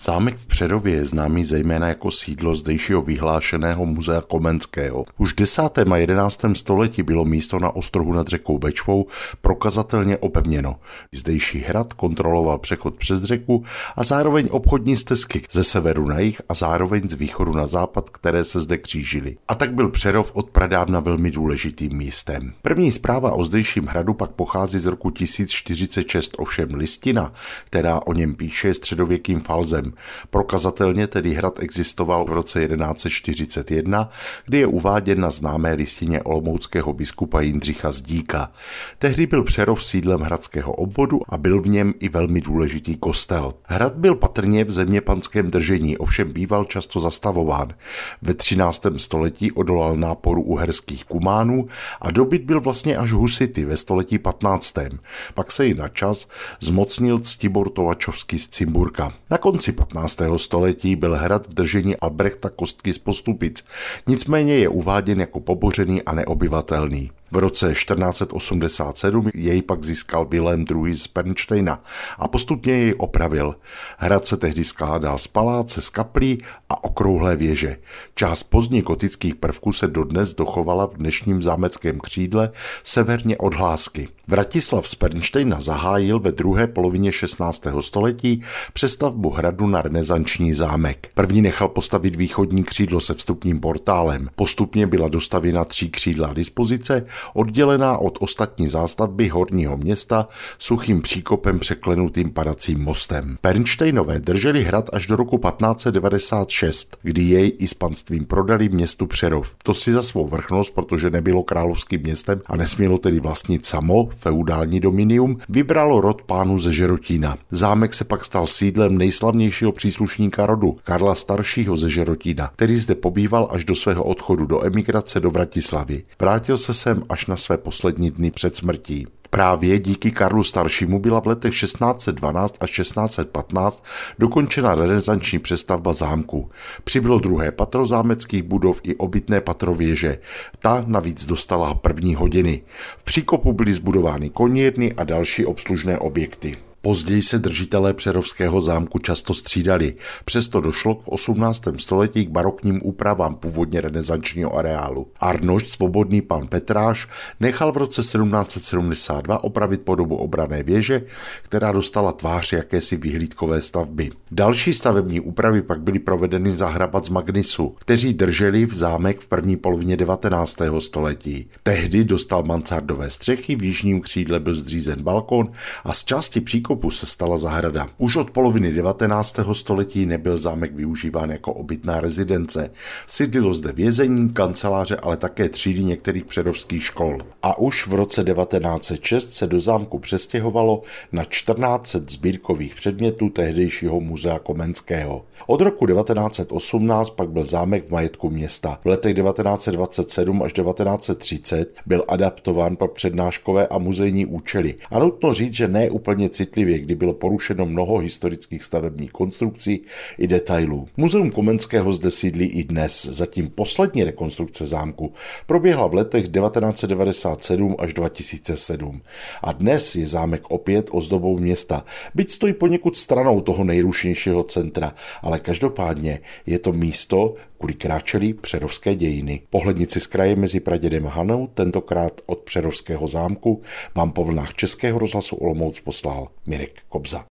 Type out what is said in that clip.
Zámek v Přerově je známý zejména jako sídlo zdejšího vyhlášeného muzea Komenského. Už v 10. a 11. století bylo místo na ostrohu nad řekou Bečvou prokazatelně opevněno. Zdejší hrad kontroloval přechod přes řeku a zároveň obchodní stezky ze severu na jih a zároveň z východu na západ, které se zde křížily. A tak byl Přerov od pradávna velmi důležitým místem. První zpráva o zdejším hradu pak pochází z roku 1046, ovšem listina, která o něm píše středověkým falzem Hrádem. Prokazatelně tedy hrad existoval v roce 1141, kdy je uváděn na známé listině olomouckého biskupa Jindřicha Zdíka. Tehdy byl Přerov sídlem hradského obvodu a byl v něm i velmi důležitý kostel. Hrad byl patrně v země panském držení, ovšem býval často zastavován. Ve 13. století odolal náporu uherských kumánů a dobyt byl vlastně až husity ve století 15. Pak se i na čas zmocnil Ctibor Tovačovský z Cimburka. Na konci 15. století byl hrad v držení Albrechta Kostky z Postupic, nicméně je uváděn jako pobořený a neobyvatelný. V roce 1487 jej pak získal Vilém II. z Pernštejna a postupně jej opravil. Hrad se tehdy skládal z paláce, z kaplí a okrouhlé věže. Část pozdně gotických prvků se dodnes dochovala v dnešním zámeckém křídle severně od Hlásky. Vratislav z Pernštejna zahájil ve druhé polovině 16. století přestavbu hradu na renesanční zámek. První nechal postavit východní křídlo se vstupním portálem. Postupně byla dostavěna tří křídla dispozice oddělená od ostatní zástavby horního města suchým příkopem překlenutým padacím mostem. Pernštejnové drželi hrad až do roku 1596, kdy jej i s panstvím prodali městu Přerov. To si za svou vrchnost, protože nebylo královským městem a nesmělo tedy vlastnit samo, feudální dominium, vybralo rod pánu ze Žerotína. Zámek se pak stal sídlem nejslavnějšího příslušníka rodu, Karla staršího ze Žerotína, který zde pobýval až do svého odchodu do emigrace do Bratislavy. Vrátil se sem až na své poslední dny před smrtí. Právě díky Karlu Staršímu byla v letech 1612 až 1615 dokončena renesanční přestavba zámku. Přibylo druhé patro zámeckých budov i obytné patro věže. Ta navíc dostala první hodiny. V příkopu byly zbudovány konírny a další obslužné objekty. Později se držitelé Přerovského zámku často střídali, přesto došlo v 18. století k barokním úpravám původně renesančního areálu. Arnošt, svobodný pan Petráš, nechal v roce 1772 opravit podobu obrané věže, která dostala tvář jakési vyhlídkové stavby. Další stavební úpravy pak byly provedeny za hrabat z Magnisu, kteří drželi v zámek v první polovině 19. století. Tehdy dostal mansardové střechy, v jižním křídle byl zřízen balkon a z části příkopu příkopu se stala zahrada. Už od poloviny 19. století nebyl zámek využíván jako obytná rezidence. Sídlilo zde vězení, kanceláře, ale také třídy některých předovských škol. A už v roce 1906 se do zámku přestěhovalo na 1400 sbírkových předmětů tehdejšího muzea Komenského. Od roku 1918 pak byl zámek v majetku města. V letech 1927 až 1930 byl adaptován pro přednáškové a muzejní účely. A nutno říct, že ne úplně citlivý citlivě, kdy bylo porušeno mnoho historických stavebních konstrukcí i detailů. Muzeum Komenského zde sídlí i dnes. Zatím poslední rekonstrukce zámku proběhla v letech 1997 až 2007. A dnes je zámek opět ozdobou města, byť stojí poněkud stranou toho nejrušnějšího centra, ale každopádně je to místo, kudy kráčeli přerovské dějiny. Pohlednici z kraje mezi Pradědem Hanou, tentokrát od Přerovského zámku, vám po vlnách Českého rozhlasu Olomouc poslal Mirek Kobza.